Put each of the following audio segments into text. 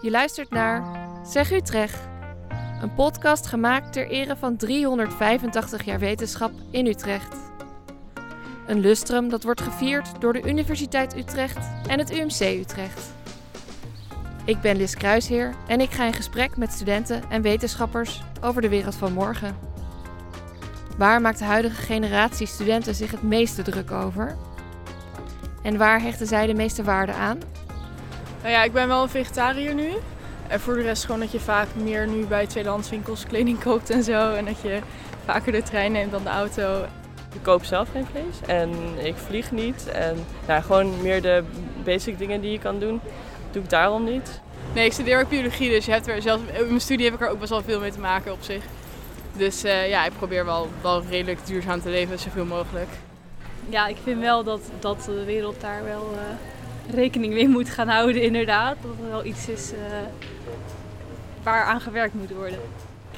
Je luistert naar Zeg Utrecht, een podcast gemaakt ter ere van 385 jaar wetenschap in Utrecht. Een lustrum dat wordt gevierd door de Universiteit Utrecht en het UMC Utrecht. Ik ben Lis Kruisheer en ik ga in gesprek met studenten en wetenschappers over de wereld van morgen. Waar maakt de huidige generatie studenten zich het meeste druk over? En waar hechten zij de meeste waarde aan? Nou ja, ik ben wel een vegetariër nu. En voor de rest gewoon dat je vaak meer nu bij tweedehandswinkels kleding koopt en zo. En dat je vaker de trein neemt dan de auto. Ik koop zelf geen vlees en ik vlieg niet. En nou, gewoon meer de basic dingen die je kan doen, doe ik daarom niet. Nee, ik studeer ook biologie, dus je hebt er zelfs, in mijn studie heb ik er ook best wel veel mee te maken op zich. Dus uh, ja, ik probeer wel, wel redelijk duurzaam te leven, zoveel mogelijk. Ja, ik vind wel dat, dat de wereld daar wel uh, rekening mee moet gaan houden, inderdaad. Dat er wel iets is uh, waar aan gewerkt moet worden.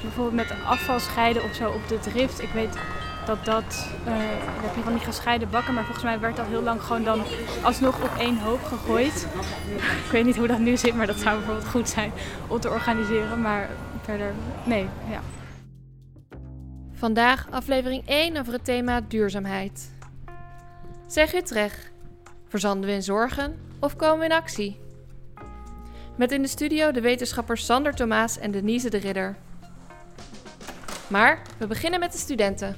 Bijvoorbeeld met afval scheiden of zo op de drift. Ik weet dat dat, uh, heb je van die gescheiden bakken, maar volgens mij werd dat heel lang gewoon dan alsnog op één hoop gegooid. Ik weet niet hoe dat nu zit, maar dat zou bijvoorbeeld goed zijn om te organiseren. Maar verder, nee, ja. Vandaag aflevering 1 over het thema duurzaamheid. Zeg Utrecht, verzanden we in zorgen of komen we in actie? Met in de studio de wetenschappers Sander Thomaas en Denise de Ridder. Maar we beginnen met de studenten.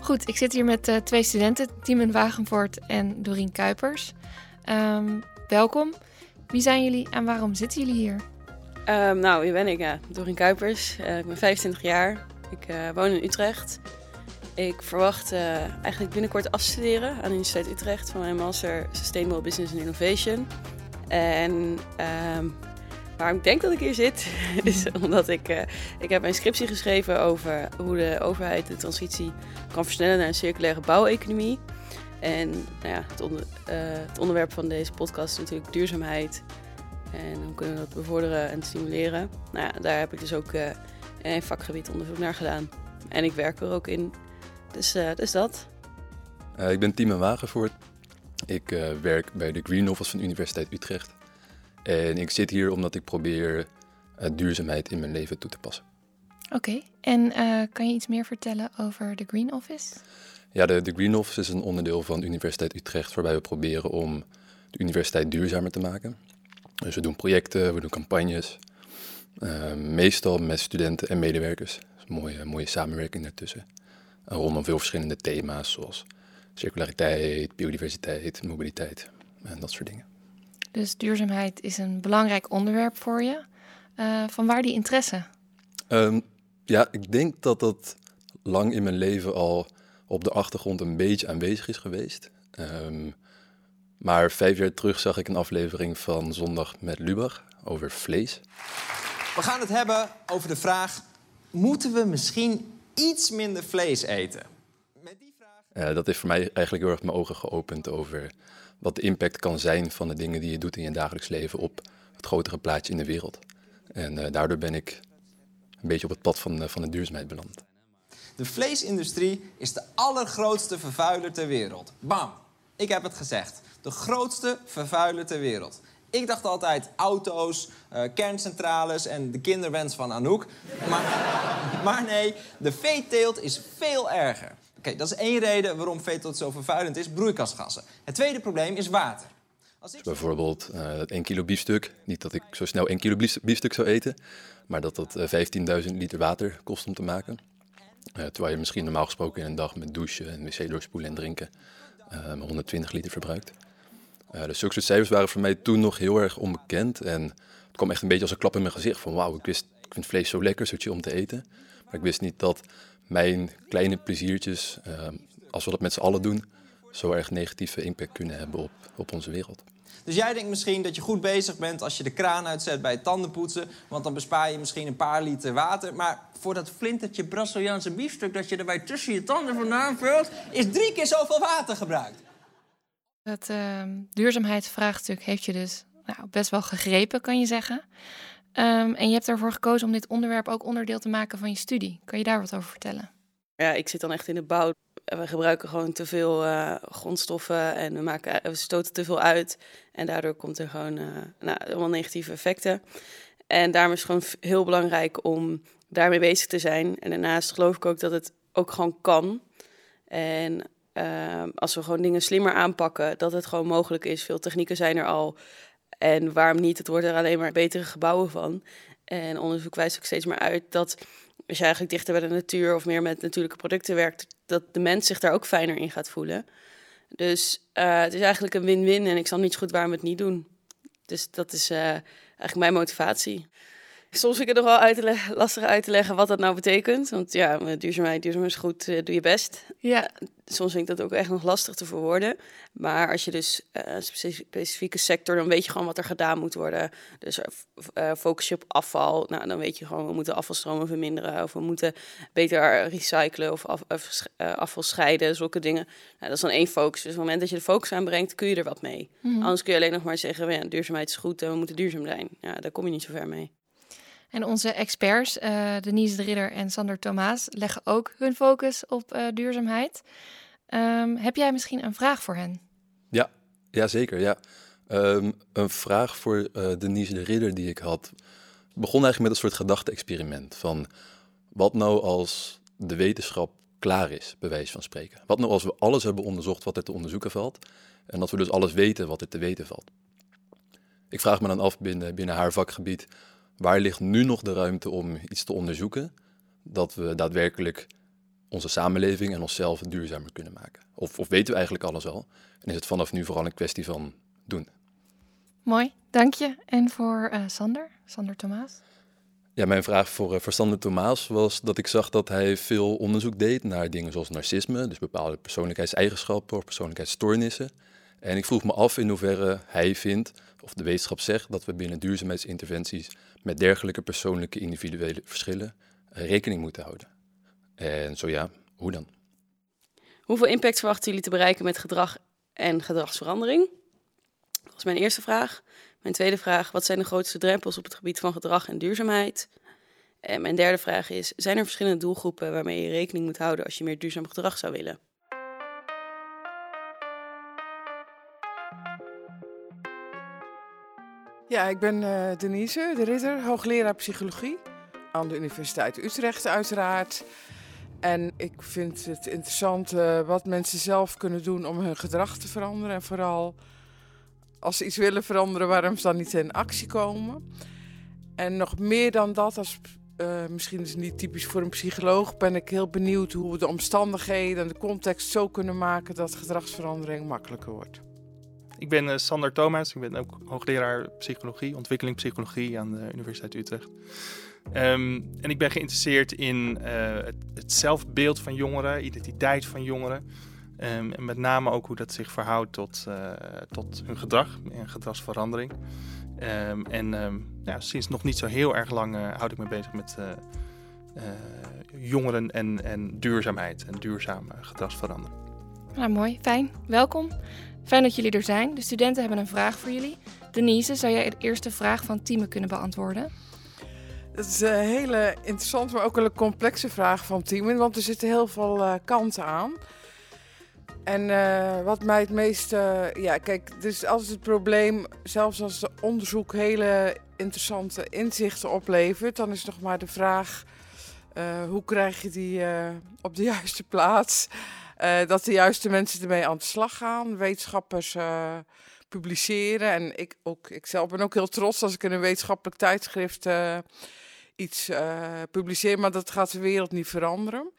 Goed, ik zit hier met uh, twee studenten, Timon Wagenvoort en Dorien Kuipers. Um, welkom. Wie zijn jullie en waarom zitten jullie hier? Um, nou, hier ben ik, ja. Dorien Kuipers. Uh, ik ben 25 jaar. Ik uh, woon in Utrecht. Ik verwacht uh, eigenlijk binnenkort afstuderen aan de Universiteit Utrecht van mijn master Sustainable Business and Innovation. En um, waarom ik denk dat ik hier zit, is omdat ik, uh, ik heb mijn scriptie geschreven over hoe de overheid de transitie kan versnellen naar een circulaire bouweconomie. En nou ja, het, uh, het onderwerp van deze podcast is natuurlijk duurzaamheid. En hoe kunnen we dat bevorderen en stimuleren? Nou ja, daar heb ik dus ook uh, een vakgebied onderzoek naar gedaan. En ik werk er ook in. Dus, uh, dus dat. Uh, ik ben Timo Wagenvoort. Ik uh, werk bij de Green Office van de Universiteit Utrecht. En ik zit hier omdat ik probeer duurzaamheid in mijn leven toe te passen. Oké, okay. en kan je iets meer vertellen over de Green Office? Ja, de, de Green Office is een onderdeel van de Universiteit Utrecht waarbij we proberen om de universiteit duurzamer te maken. Dus we doen projecten, we doen campagnes, uh, meestal met studenten en medewerkers. Dus een mooie, mooie samenwerking daartussen. Rondom veel verschillende thema's zoals circulariteit, biodiversiteit, mobiliteit en dat soort dingen. Dus duurzaamheid is een belangrijk onderwerp voor je. Uh, van waar die interesse? Um, ja, ik denk dat dat lang in mijn leven al op de achtergrond een beetje aanwezig is geweest. Um, maar vijf jaar terug zag ik een aflevering van Zondag met Lubach over vlees. We gaan het hebben over de vraag: moeten we misschien iets minder vlees eten? Met die vraag... Uh, dat heeft voor mij eigenlijk heel erg mijn ogen geopend over wat de impact kan zijn van de dingen die je doet in je dagelijks leven op het grotere plaatje in de wereld. En uh, daardoor ben ik een beetje op het pad van, uh, van de duurzaamheid beland. De vleesindustrie is de allergrootste vervuiler ter wereld. Bam, ik heb het gezegd. De grootste vervuiler ter wereld. Ik dacht altijd auto's, uh, kerncentrales en de kinderwens van Anouk. Maar, maar nee, de veeteelt is veel erger. Oké, dat is één reden waarom veeteelt zo vervuilend is, broeikasgassen. Het tweede probleem is water. Als ik... Bijvoorbeeld uh, 1 kilo biefstuk. Niet dat ik zo snel 1 kilo biefstuk zou eten, maar dat dat uh, 15.000 liter water kost om te maken. Terwijl je misschien normaal gesproken in een dag met douchen en wc doorspoelen en drinken 120 liter verbruikt. Uh, dus zulke cijfers waren voor mij toen nog heel erg onbekend. En het kwam echt een beetje als een klap in mijn gezicht. Van wauw, ik wist, ik vind vlees zo lekker, zoetje om te eten. Maar ik wist niet dat mijn kleine pleziertjes, uh, als we dat met z'n allen doen, zo erg negatieve impact kunnen hebben op, op onze wereld. Dus jij denkt misschien dat je goed bezig bent als je de kraan uitzet bij het tandenpoetsen. Want dan bespaar je misschien een paar liter water. Maar voor dat flintertje Braziliaanse biefstuk dat je erbij tussen je tanden vandaan vult, is drie keer zoveel water gebruikt. Het uh, duurzaamheidsvraagstuk heeft je dus nou, best wel gegrepen, kan je zeggen. Um, en je hebt ervoor gekozen om dit onderwerp ook onderdeel te maken van je studie. Kan je daar wat over vertellen? Ja, ik zit dan echt in de bouw. we gebruiken gewoon te veel uh, grondstoffen en we, maken, we stoten te veel uit. En daardoor komt er gewoon uh, nou, allemaal negatieve effecten. En daarom is het gewoon heel belangrijk om daarmee bezig te zijn. En daarnaast geloof ik ook dat het ook gewoon kan. En uh, als we gewoon dingen slimmer aanpakken, dat het gewoon mogelijk is. Veel technieken zijn er al. En waarom niet? Het wordt er alleen maar betere gebouwen van. En onderzoek wijst ook steeds meer uit dat als je eigenlijk dichter bij de natuur of meer met natuurlijke producten werkt, dat de mens zich daar ook fijner in gaat voelen. Dus uh, het is eigenlijk een win-win en ik zal niet zo goed waarom het niet doen. Dus dat is uh, eigenlijk mijn motivatie. Soms vind ik het nog wel uit te lastig uit te leggen wat dat nou betekent. Want ja, duurzaamheid, duurzaamheid is goed, uh, doe je best. Ja. Soms vind ik dat ook echt nog lastig te verwoorden. Maar als je dus uh, een specifieke sector, dan weet je gewoon wat er gedaan moet worden. Dus uh, focus je op afval. Nou, dan weet je gewoon, we moeten afvalstromen verminderen. Of we moeten beter recyclen of af, afval scheiden, zulke dingen. Nou, dat is dan één focus. Dus op het moment dat je de focus aanbrengt, kun je er wat mee. Mm -hmm. Anders kun je alleen nog maar zeggen, ja, duurzaamheid is goed en we moeten duurzaam zijn. Ja, daar kom je niet zo ver mee. En onze experts, uh, Denise de Ridder en Sander Thomaas, leggen ook hun focus op uh, duurzaamheid. Um, heb jij misschien een vraag voor hen? Ja, ja zeker. Ja. Um, een vraag voor uh, Denise de Ridder die ik had, begon eigenlijk met een soort gedachte-experiment. Van wat nou als de wetenschap klaar is, bij wijze van spreken? Wat nou als we alles hebben onderzocht wat er te onderzoeken valt en dat we dus alles weten wat er te weten valt? Ik vraag me dan af binnen, binnen haar vakgebied waar ligt nu nog de ruimte om iets te onderzoeken dat we daadwerkelijk onze samenleving en onszelf duurzamer kunnen maken? Of, of weten we eigenlijk alles al? En is het vanaf nu vooral een kwestie van doen? Mooi, dank je. En voor uh, Sander, Sander Thomaas? Ja, mijn vraag voor, uh, voor Sander was dat ik zag dat hij veel onderzoek deed naar dingen zoals narcisme, dus bepaalde persoonlijkheidseigenschappen of persoonlijkheidsstoornissen. En ik vroeg me af in hoeverre hij vindt, of de wetenschap zegt, dat we binnen duurzaamheidsinterventies met dergelijke persoonlijke individuele verschillen rekening moeten houden. En zo ja, hoe dan? Hoeveel impact verwachten jullie te bereiken met gedrag en gedragsverandering? Dat was mijn eerste vraag. Mijn tweede vraag, wat zijn de grootste drempels op het gebied van gedrag en duurzaamheid? En mijn derde vraag is, zijn er verschillende doelgroepen waarmee je rekening moet houden als je meer duurzaam gedrag zou willen? Ja, ik ben uh, Denise de Ritter, hoogleraar psychologie aan de Universiteit Utrecht uiteraard. En ik vind het interessant uh, wat mensen zelf kunnen doen om hun gedrag te veranderen. En vooral als ze iets willen veranderen, waarom ze dan niet in actie komen. En nog meer dan dat, als, uh, misschien is het niet typisch voor een psycholoog, ben ik heel benieuwd hoe we de omstandigheden en de context zo kunnen maken dat gedragsverandering makkelijker wordt. Ik ben uh, Sander Thomas, ik ben ook hoogleraar psychologie, ontwikkelingspsychologie aan de Universiteit Utrecht. Um, en ik ben geïnteresseerd in uh, het, zelfbeeld van jongeren, identiteit van jongeren. Um, en met name ook hoe dat zich verhoudt tot, uh, tot hun gedrag en gedragsverandering. Um, en ja, sinds nog niet zo heel erg lang houd ik me bezig met jongeren en, en duurzaamheid en duurzaam gedragsverandering. Nou, mooi, fijn. Welkom. Fijn dat jullie er zijn. De studenten hebben een vraag voor jullie. Denise, zou jij de eerste vraag van Tieme kunnen beantwoorden? Dat is een hele interessante, maar ook een complexe vraag van Tieme, want er zitten heel veel uh, kanten aan. En uh, wat mij het meest, uh, ja, kijk, dus als het probleem, zelfs als het onderzoek hele interessante inzichten oplevert, dan is nog maar de vraag: hoe krijg je die op de juiste plaats? Uh, dat de juiste mensen ermee aan de slag gaan. Wetenschappers uh, publiceren. En ik, ook, ik zelf ben ook heel trots als ik in een wetenschappelijk tijdschrift uh, iets publiceer. Maar dat gaat de wereld niet veranderen.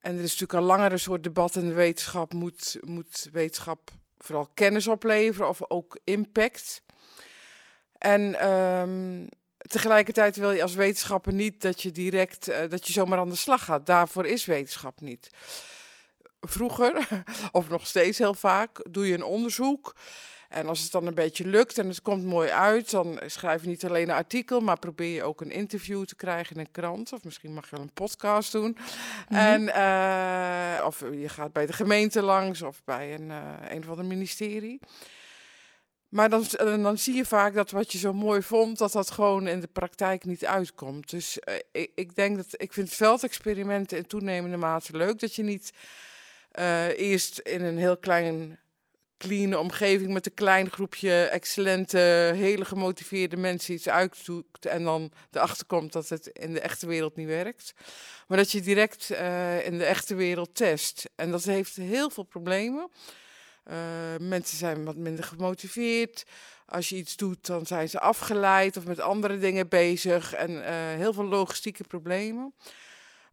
En er is natuurlijk al langer soort debat in de wetenschap. Moet, moet wetenschap vooral kennis opleveren of ook impact? En um, tegelijkertijd wil je als wetenschapper niet dat je direct, dat je zomaar aan de slag gaat. Daarvoor is wetenschap niet vroeger, of nog steeds heel vaak, doe je een onderzoek. En als het dan een beetje lukt en het komt mooi uit, dan schrijf je niet alleen een artikel, maar probeer je ook een interview te krijgen in een krant. Of misschien mag je wel een podcast doen. Mhm. En, uh, of je gaat bij de gemeente langs of bij een, uh, een of ander ministerie. Maar dan, dan zie je vaak dat wat je zo mooi vond, dat dat gewoon in de praktijk niet uitkomt. Dus uh, ik, ik denk dat ik vind veldexperimenten in toenemende mate leuk. Dat je niet eh, eerst in een heel klein, clean omgeving met een klein groepje excellente, hele gemotiveerde mensen iets uitzoekt en dan erachter komt dat het in de echte wereld niet werkt. Maar dat je direct uh, in de echte wereld test. En dat heeft heel veel problemen. Uh, mensen zijn wat minder gemotiveerd. Als je iets doet, dan zijn ze afgeleid of met andere dingen bezig en heel veel logistieke problemen.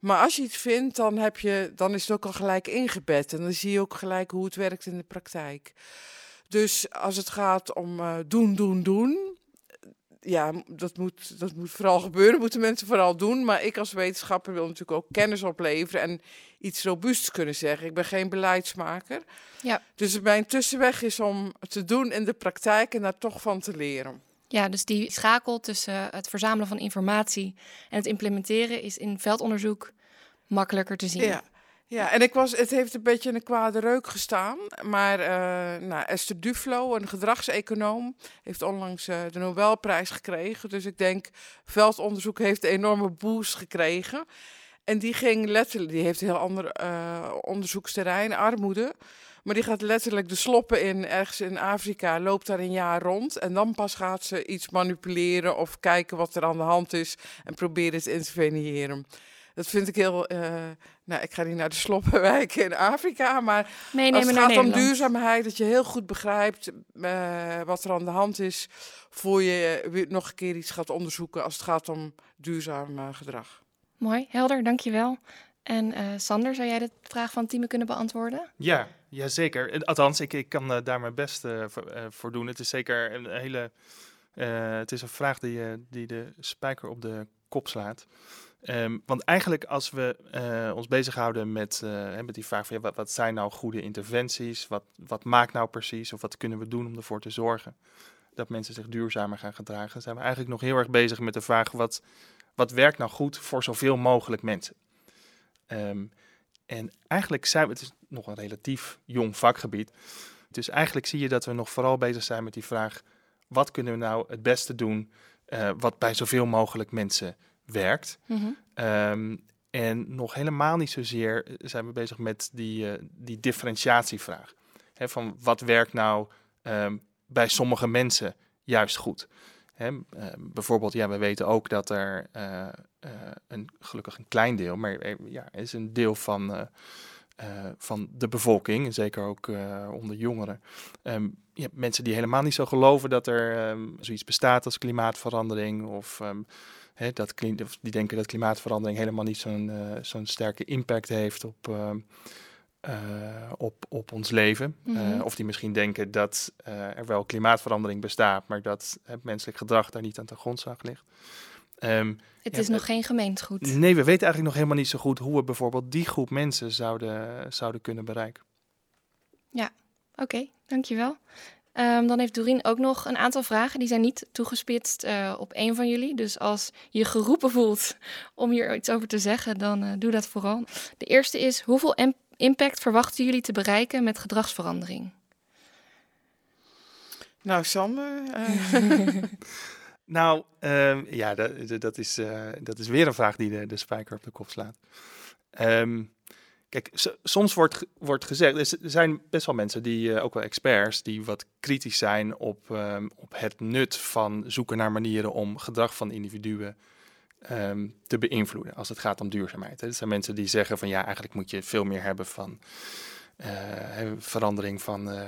Maar als je iets vindt, dan, heb je, dan is het ook al gelijk ingebed. En dan zie je ook gelijk hoe het werkt in de praktijk. Dus als het gaat om uh, doen, doen, doen. Ja, dat moet, dat moet vooral gebeuren, moeten mensen vooral doen. Maar ik als wetenschapper wil natuurlijk ook kennis opleveren en iets robuusts kunnen zeggen. Ik ben geen beleidsmaker. Ja. Dus mijn tussenweg is om te doen in de praktijk en daar toch van te leren. Ja, dus die schakel tussen het verzamelen van informatie en het implementeren is in veldonderzoek makkelijker te zien. Ja, ja en ik was, het heeft een beetje een kwade reuk gestaan. Maar uh, nou, Esther Duflo, een gedragseconoom, heeft onlangs uh, de Nobelprijs gekregen. Dus ik denk, veldonderzoek heeft een enorme boost gekregen. En die ging letterlijk, die heeft een heel ander uh, onderzoeksterrein, armoede. Maar die gaat letterlijk de sloppen in ergens in Afrika, loopt daar een jaar rond. En dan pas gaat ze iets manipuleren of kijken wat er aan de hand is en proberen te interveneren. Dat vind ik heel. Uh, nou, ik ga niet naar de sloppenwijken in Afrika, maar Meenemen als het gaat om duurzaamheid, dat je heel goed begrijpt uh, wat er aan de hand is, voor je weer nog een keer iets gaat onderzoeken als het gaat om duurzaam uh, gedrag. Mooi, helder, dankjewel. En uh, Sander, zou jij de vraag van Tieme kunnen beantwoorden? Ja, ja zeker. Althans, ik, ik kan uh, daar mijn best uh, voor, voor, doen. Het is zeker een hele. het is een vraag die, die de spijker op de kop slaat. Um, want eigenlijk als we ons bezighouden met, met die vraag van ja, wat, zijn nou goede interventies? Wat, wat maakt nou precies? Of wat kunnen we doen om ervoor te zorgen dat mensen zich duurzamer gaan gedragen? zijn we eigenlijk nog heel erg bezig met de vraag wat, wat werkt nou goed voor zoveel mogelijk mensen? Um, en eigenlijk zijn we, het is nog een relatief jong vakgebied. Dus eigenlijk zie je dat we nog vooral bezig zijn met die vraag: wat kunnen we nou het beste doen uh, wat bij zoveel mogelijk mensen werkt? Mhm. Mm -hmm. um, en nog helemaal niet zozeer zijn we bezig met die, uh, die differentiatievraag. Hè, van wat werkt nou um, bij sommige mensen juist goed? Hè, uh, bijvoorbeeld, ja, we weten ook dat er uh, uh, een, gelukkig een klein deel, maar er, ja, is een deel van, van de bevolking, zeker ook onder jongeren, um, ja, mensen die helemaal niet zo geloven dat er um, zoiets bestaat als klimaatverandering of hè, dat, die denken dat klimaatverandering helemaal niet zo'n zo'n sterke impact heeft op uh, op, op ons leven. Mm -hmm. uh, of die misschien denken dat er wel klimaatverandering bestaat, maar dat het menselijk gedrag daar niet aan de grondslag ligt. Um, het is nog geen gemeentegoed. Nee, we weten eigenlijk nog helemaal niet zo goed hoe we bijvoorbeeld die groep mensen zouden, zouden kunnen bereiken. Ja, oké, okay, dankjewel. Um, dan heeft Doreen ook nog een aantal vragen. Die zijn niet toegespitst uh, op één van jullie. Dus als je geroepen voelt om hier iets over te zeggen, dan uh, doe dat vooral. De eerste is: hoeveel impact verwachten jullie te bereiken met gedragsverandering? Nou, Sander. Uh... nou, um, ja, dat, dat, is, uh, dat is weer een vraag die de, de spijker op de kop slaat. Um, kijk, soms wordt, wordt gezegd, er zijn best wel mensen, die uh, ook wel experts, die wat kritisch zijn op, um, op het nut van zoeken naar manieren om gedrag van individuen um, te beïnvloeden als het gaat om duurzaamheid. Het zijn mensen die zeggen van ja, eigenlijk moet je veel meer hebben van uh, verandering van uh,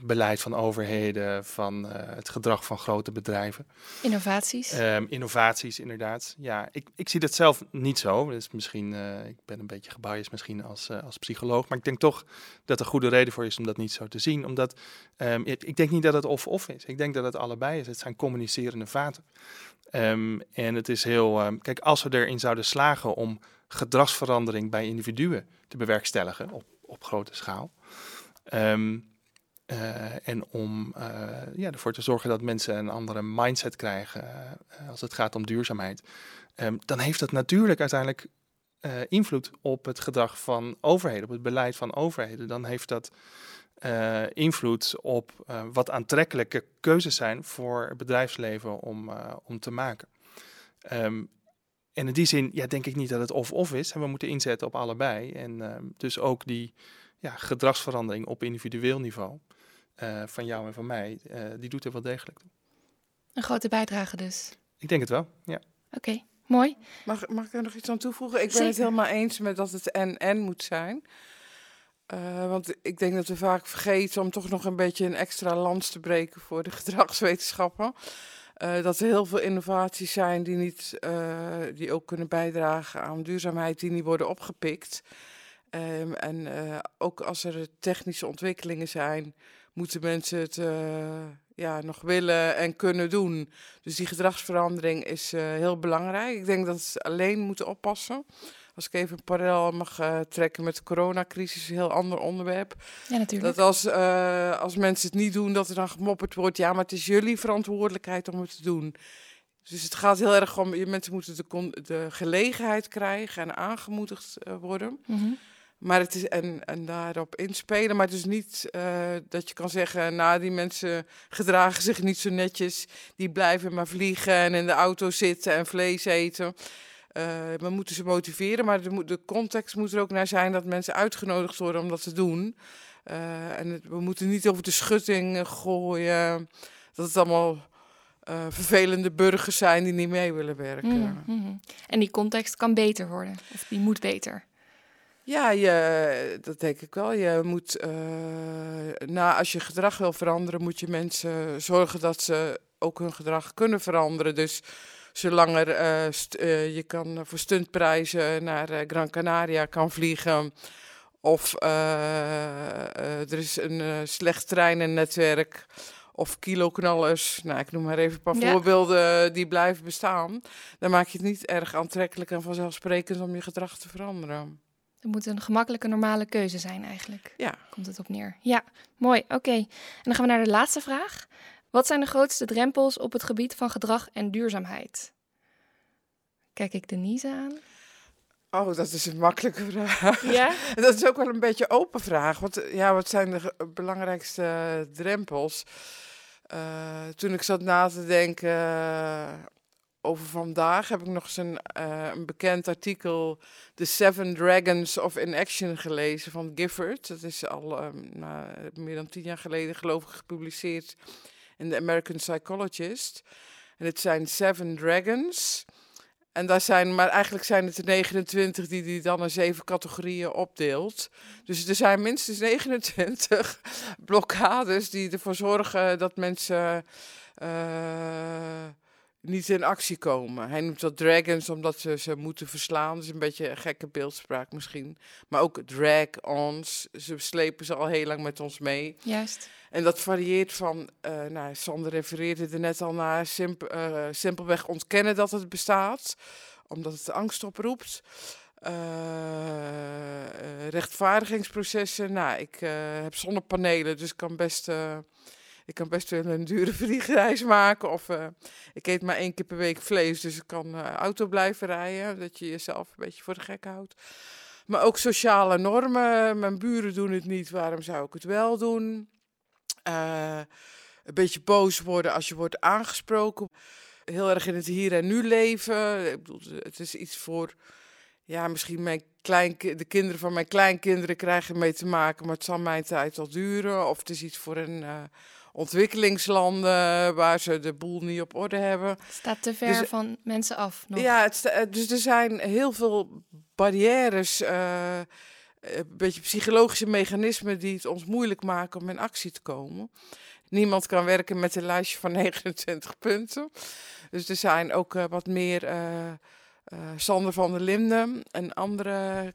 beleid van overheden, van uh, het gedrag van grote bedrijven. Innovaties. Um, innovaties, inderdaad. Ja, ik, ik zie dat zelf niet zo. Dus misschien, ik ben een beetje gebiased misschien als, als psycholoog, maar ik denk toch dat er goede reden voor is om dat niet zo te zien. Omdat um, ik, ik denk niet dat het of-of is. Ik denk dat het allebei is. Het zijn communicerende vaten. Um, en het is heel. kijk, als we erin zouden slagen om gedragsverandering bij individuen te bewerkstelligen op op grote schaal. Um, uh, en om uh, ja, ervoor te zorgen dat mensen een andere mindset krijgen uh, als het gaat om duurzaamheid. Um, dan heeft dat natuurlijk uiteindelijk invloed op het gedrag van overheden, op het beleid van overheden. Dan heeft dat invloed op wat aantrekkelijke keuzes zijn voor bedrijfsleven om, om te maken. Um, en in die zin ja, denk ik niet dat het of-of is. En we moeten inzetten op allebei. En uh, dus ook die, ja, gedragsverandering op individueel niveau eh, van jou en van mij, eh, die doet er wel degelijk toe. Een grote bijdrage dus. Ik denk het wel, ja. Oké, mooi. Mag, mag ik er nog iets aan toevoegen? Ik ben Zeker. het helemaal eens met dat het en-en moet zijn. Eh, want ik denk dat we vaak vergeten om toch nog een beetje een extra lans te breken voor de gedragswetenschappen. Eh, dat er heel veel innovaties zijn die, niet, eh, die ook kunnen bijdragen aan duurzaamheid, die niet worden opgepikt. Ehm, en eh, ook als er technische ontwikkelingen zijn, moeten mensen het ja, nog willen en kunnen doen. Dus die gedragsverandering is heel belangrijk. Ik denk dat ze alleen moeten oppassen. Als ik even een parallel mag eh, trekken met de coronacrisis, een heel ander onderwerp. Ja, natuurlijk. Dat als, eh, als mensen het niet doen, dat er dan gemopperd wordt. Ja, maar het is jullie verantwoordelijkheid om het te doen. Dus het gaat heel erg om, je mensen moeten de, de gelegenheid krijgen en aangemoedigd eh, worden. Mhm. Maar het is en, en daarop inspelen. Maar het is niet dat je kan zeggen, nou, die mensen gedragen zich niet zo netjes. Die blijven maar vliegen en in de auto zitten en vlees eten. Eh, we moeten ze motiveren, maar de, de context moet er ook naar zijn dat mensen uitgenodigd worden om dat te doen. Eh, en het- we moeten niet over de schutting eh, gooien. Dat het allemaal vervelende burgers zijn die niet mee willen werken. Mhm, mhm. En die context kan beter worden. Of die moet beter. Ja, je, dat denk ik wel. Je moet, als je gedrag wil veranderen, moet je mensen zorgen dat ze ook hun gedrag kunnen veranderen. Dus zolang er, eh, st- eh, je kan voor stuntprijzen naar eh, Gran Canaria kan vliegen. Of eh, eh, er is een eh, slecht treinennetwerk. Of kiloknallers. Nou, ik noem maar even een paar Ja. voorbeelden die blijven bestaan. Dan maak je het niet erg aantrekkelijk en vanzelfsprekend om je gedrag te veranderen. Het moet een gemakkelijke, normale keuze zijn eigenlijk. Ja. Komt het op neer. Ja, mooi. Oké. En dan gaan we naar de laatste vraag. Wat zijn de grootste drempels op het gebied van gedrag en duurzaamheid? Kijk ik Denise aan. Oh, dat is een makkelijke vraag. Ja? Dat is ook wel een beetje open vraag. Want eh, ja, wat zijn de belangrijkste drempels? Eh, toen ik zat na te denken eh, over vandaag, heb ik nog eens een, een bekend artikel, The Seven Dragons of Inaction, gelezen van Gifford. Dat is al ehm, nou, meer dan tien jaar geleden, geloof ik, gepubliceerd in The American Psychologist. En het zijn Seven Dragons. En daar zijn, maar eigenlijk zijn het er 29 die die dan in zeven categorieën opdeelt. Dus er zijn minstens 29 blokkades die ervoor zorgen dat mensen eh, niet in actie komen. Hij noemt dat dragons omdat ze ze moeten verslaan. Dat is een beetje een gekke beeldspraak misschien. Maar ook drag-ons. Ze slepen ze al heel lang met ons mee. Juist. En dat varieert van, eh nou, Sander refereerde er net al naar, simp- eh, simpelweg ontkennen dat het bestaat, omdat het angst oproept. Eh, rechtvaardigingsprocessen, nou, ik heb zonnepanelen, dus ik kan best, ik kan best wel een dure vliegreis maken. Of eh, ik eet maar één keer per week vlees, dus ik kan eh, auto blijven rijden, dat je jezelf een beetje voor de gek houdt. Maar ook sociale normen. Mijn buren doen het niet, waarom zou ik het wel doen? Eh, een beetje boos worden als je wordt aangesproken. Heel erg in het hier en nu leven. Ik bedoel, het is iets voor, ja, misschien mijn kleinki- de kinderen van mijn kleinkinderen krijgen mee te maken, maar het zal mijn tijd al duren. Of het is iets voor een ontwikkelingslanden waar ze de boel niet op orde hebben. Het staat te ver Dus- van mensen af. Nog. Ja, het, eh, dus er zijn heel veel barrières, eh, een beetje psychologische mechanismen die het ons moeilijk maken om in actie te komen. Niemand kan werken met een lijstje van 29 punten. Dus er zijn ook eh, wat meer eh, Sander van der Linden, een andere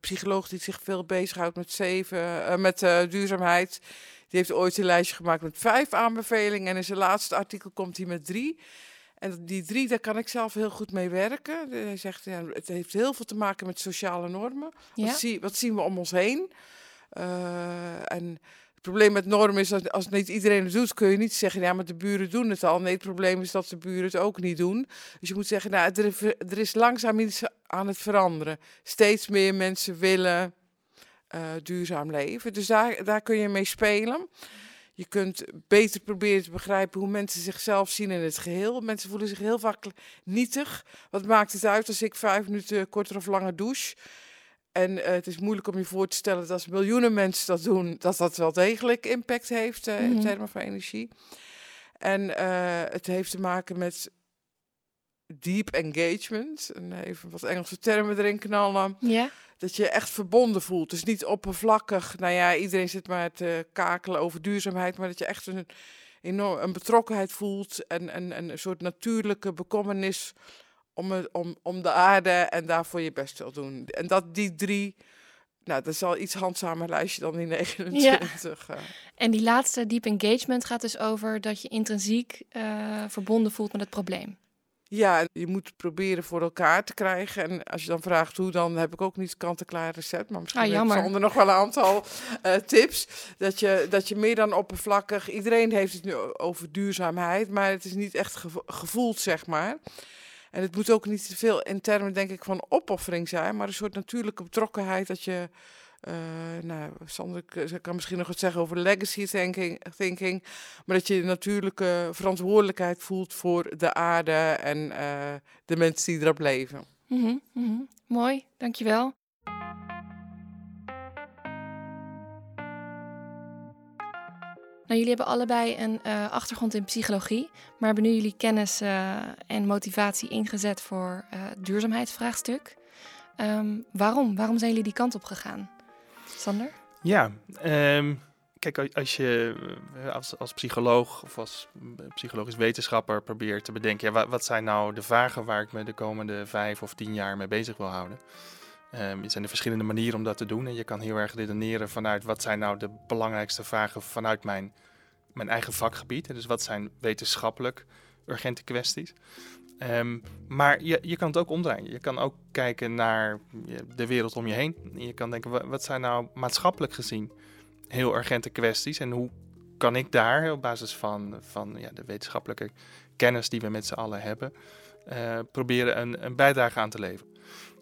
psycholoog die zich veel bezighoudt met, zeven, met duurzaamheid. Die heeft ooit een lijstje gemaakt met vijf aanbevelingen en in zijn laatste artikel komt hij met drie. En die drie, daar kan ik zelf heel goed mee werken. Hij zegt, ja, het heeft heel veel te maken met sociale normen. Ja? Wat, zie, wat zien we om ons heen? Eh, en het probleem met normen is dat als niet iedereen het doet, kun je niet zeggen, ja, maar de buren doen het al. Nee, het probleem is dat de buren het ook niet doen. Dus je moet zeggen, nou, er, er is langzaam iets aan het veranderen. Steeds meer mensen willen eh, duurzaam leven. Dus daar, daar kun je mee spelen. Je kunt beter proberen te begrijpen hoe mensen zichzelf zien in het geheel. Mensen voelen zich heel vaak nietig. Wat maakt het uit als ik vijf minuten korter of langer douche? En eh, het is moeilijk om je voor te stellen dat als miljoenen mensen dat doen, dat dat wel degelijk impact heeft uh, in Mhm. termen van energie. En eh, het heeft te maken met deep engagement. En even wat Engelse termen erin knallen. Ja. Dat je echt verbonden voelt. Dus niet oppervlakkig. Nou ja, iedereen zit maar te kakelen over duurzaamheid. Maar dat je echt een enorm een betrokkenheid voelt. En, en, en een soort natuurlijke bekommernis om, het, om, om de aarde. En daarvoor je best wil doen. En dat die drie. Nou, dat is al iets handzamer lijstje dan die 29. eh. En die laatste deep engagement gaat dus over dat je intrinsiek eh, verbonden voelt met het probleem. Ja, je moet proberen voor elkaar te krijgen. En als je dan vraagt hoe, dan heb ik ook niet kant-en-klaar recept. Maar misschien Ah, nog wel een aantal eh, tips. Dat je, dat je meer dan oppervlakkig... Iedereen heeft het nu over duurzaamheid, maar het is niet echt gevo- gevoeld, zeg maar. En het moet ook niet te veel in termen, denk ik, van opoffering zijn. Maar een soort natuurlijke betrokkenheid dat je... eh, nou, Sander k- kan misschien nog wat zeggen over legacy thinking, thinking. Maar dat je natuurlijke verantwoordelijkheid voelt voor de aarde en eh, de mensen die erop leven. Mhm, mhm. Mooi, dankjewel. Nou, jullie hebben allebei een eh, achtergrond in psychologie, maar hebben nu jullie kennis eh, en motivatie ingezet voor eh, het duurzaamheidsvraagstuk. Ehm, waarom? Waarom zijn jullie die kant op gegaan? Sander? Ja, ehm, kijk, als je eh, als, als psycholoog of als mm, psychologisch wetenschapper probeert te bedenken, ja, wat, zijn nou de vragen waar ik me de komende vijf of tien jaar mee bezig wil houden? Ehm er zijn er verschillende manieren om dat te doen. En je kan heel erg redeneren vanuit wat zijn nou de belangrijkste vragen vanuit mijn, mijn eigen vakgebied. Dus wat zijn wetenschappelijk urgente kwesties. Ehm, maar je, je kan het ook omdraaien. Je kan ook kijken naar je- de wereld om je heen. Je kan denken, wa- wat zijn nou maatschappelijk gezien heel urgente kwesties? En hoe kan ik daar op basis van, van ja, de wetenschappelijke kennis die we met z'n allen hebben, eh, proberen een, een bijdrage aan te leveren?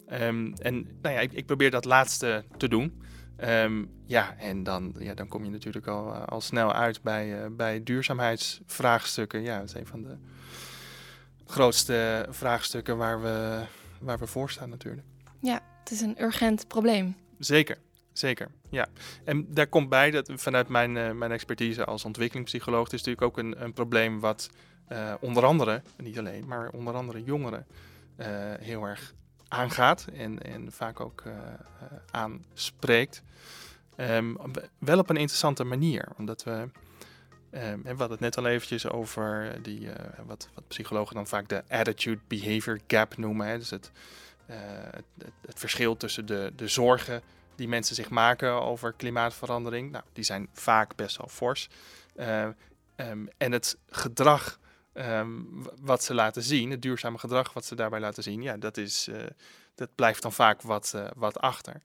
Ehm, en nou ja, ik, ik probeer dat laatste te doen. Ehm, ja, en dan, ja, dan kom je natuurlijk al, eh, al snel uit bij, eh, bij duurzaamheidsvraagstukken. Ja, dat is een van de grootste vraagstukken waar we, waar we voor staan natuurlijk. Ja, het is een urgent probleem. Zeker, zeker. Ja. En daar komt bij dat vanuit mijn, eh, mijn expertise als ontwikkelingspsycholoog, is natuurlijk ook een, een probleem wat eh, onder andere, niet alleen, maar onder andere jongeren eh, heel erg aangaat en, en vaak ook aanspreekt. Ehm, wel op een interessante manier, omdat we. Ehm, we hadden het net al eventjes over die, eh, wat, wat psychologen dan vaak de attitude-behavior gap noemen. Dus het, eh, het, het, het verschil tussen de, de zorgen die mensen zich maken over klimaatverandering. Nou, die zijn vaak best wel fors. Eh, ehm, en het gedrag ehm, wat ze laten zien, het duurzame gedrag wat ze daarbij laten zien, ja, dat, is, eh, dat blijft dan vaak wat, eh, wat achter.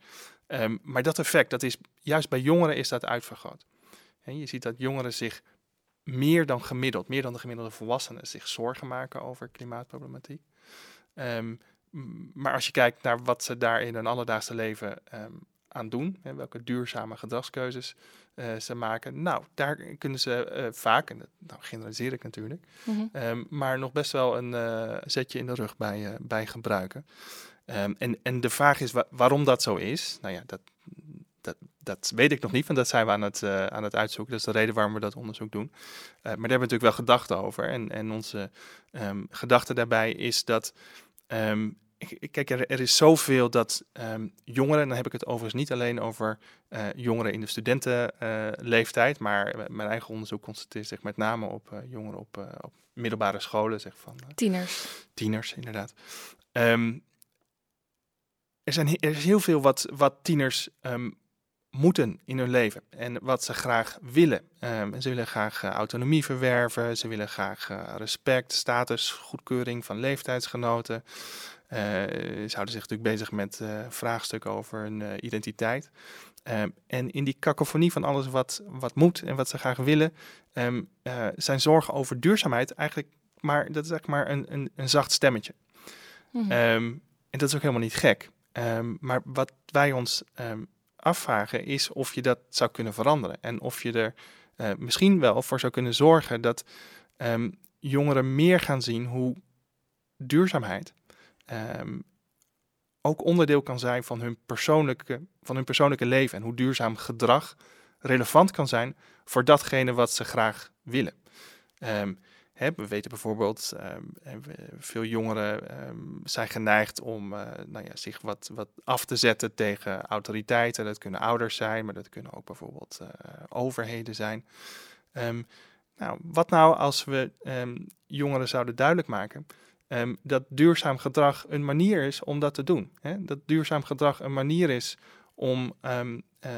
Ehm, maar dat effect, dat is juist bij jongeren is dat uitvergroot. Je ziet dat jongeren zich meer dan gemiddeld, meer dan de gemiddelde volwassenen, zich zorgen maken over klimaatproblematiek. Ehm, maar als je kijkt naar wat ze daar in hun alledaagse leven ehm, aan doen, hè, welke duurzame gedragskeuzes eh, ze maken, nou, daar kunnen ze eh, vaak, en dat nou, generaliseer ik natuurlijk, Mhm. Ehm, maar nog best wel een eh, zetje in de rug bij, bij gebruiken. En, en de vraag is wa- waarom dat zo is. Nou ja, dat, dat, dat weet ik nog niet, want dat zijn we aan het, eh, aan het uitzoeken. Dat is de reden waarom we dat onderzoek doen. Eh, maar daar hebben we natuurlijk wel gedachten over. En, en onze ehm, gedachte daarbij is dat. ehm, kijk, er, er is zoveel dat ehm, jongeren, en dan heb ik het overigens niet alleen over eh, jongeren in de studentenleeftijd, maar mijn eigen onderzoek concentreert zich met name op jongeren op, op middelbare scholen, zeg van Tieners. tieners inderdaad. Er, zijn, er is heel veel wat, wat tieners moeten in hun leven en wat ze graag willen. Ehm, ze willen graag eh, autonomie verwerven, ze willen graag eh, respect, status, goedkeuring van leeftijdsgenoten. Eh, ze houden zich natuurlijk bezig met vraagstukken over hun identiteit. Ehm, en in die kakofonie van alles wat, wat moet en wat ze graag willen, ehm, eh, zijn zorgen over duurzaamheid eigenlijk maar dat is eigenlijk maar een, een, een zacht stemmetje. Mhm. En dat is ook helemaal niet gek. Maar wat wij ons afvragen is of je dat zou kunnen veranderen. En of je er eh, misschien wel voor zou kunnen zorgen dat ehm, jongeren meer gaan zien hoe duurzaamheid ehm, ook onderdeel kan zijn van hun, persoonlijke, van hun persoonlijke leven. En hoe duurzaam gedrag relevant kan zijn voor datgene wat ze graag willen. Ehm, hè, we weten bijvoorbeeld, um, veel jongeren um, zijn geneigd om uh, nou ja, zich wat, wat af te zetten tegen autoriteiten. Dat kunnen ouders zijn, maar dat kunnen ook bijvoorbeeld uh, overheden zijn. nou, wat nou als we jongeren zouden duidelijk maken dat duurzaam gedrag een manier is om dat te doen. Hè? Dat duurzaam gedrag een manier is om um, uh,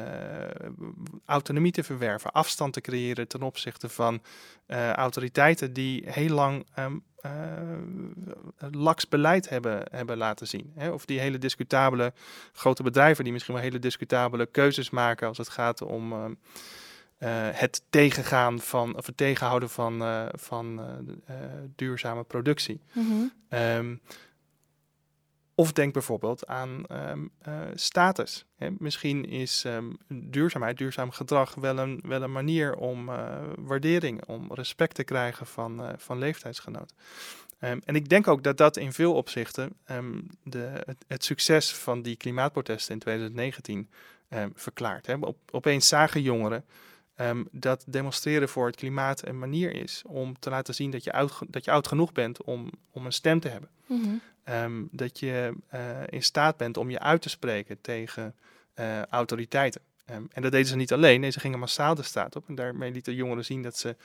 autonomie te verwerven, afstand te creëren ten opzichte van uh, autoriteiten die heel lang um, uh, laks beleid hebben, hebben laten zien. Hè? Of die hele discutabele grote bedrijven die misschien wel hele discutabele keuzes maken als het gaat om uh, het tegengaan van, of het tegenhouden van, uh, van uh, duurzame productie. Mm -hmm. um, of denk bijvoorbeeld aan um, status. Hè, misschien is um, duurzaamheid, duurzaam gedrag wel een, wel een manier om waardering, om respect te krijgen van, van leeftijdsgenoten. Um, en ik denk ook dat dat in veel opzichten de, het, succes van die klimaatprotesten in 2019 um, verklaart. Hè. Op, opeens zagen jongeren dat demonstreren voor het klimaat een manier is om te laten zien dat je oud, dat je oud genoeg bent om, om een stem te hebben. Mm. Um, dat je uh, in staat bent om je uit te spreken tegen uh, autoriteiten. Um, en dat deden ze niet alleen, nee, ze gingen massaal de staat op. En daarmee lieten jongeren zien dat ze,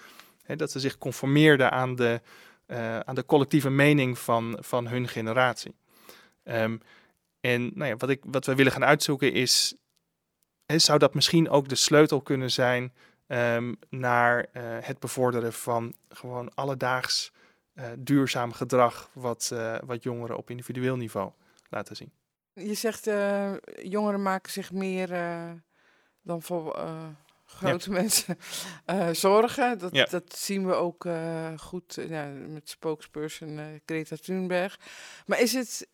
hè, dat ze zich conformeerden aan de, uh, aan de collectieve mening van, van hun generatie. en nou ja, wat, ik, wat we willen gaan uitzoeken is zou dat misschien ook de sleutel kunnen zijn naar het bevorderen van gewoon alledaags duurzaam gedrag, wat, uh, wat jongeren op individueel niveau laten zien. Je zegt jongeren maken zich meer dan voor grote mensen zorgen. Dat, zien we ook goed ja, met spokesperson Greta Thunberg. Maar is het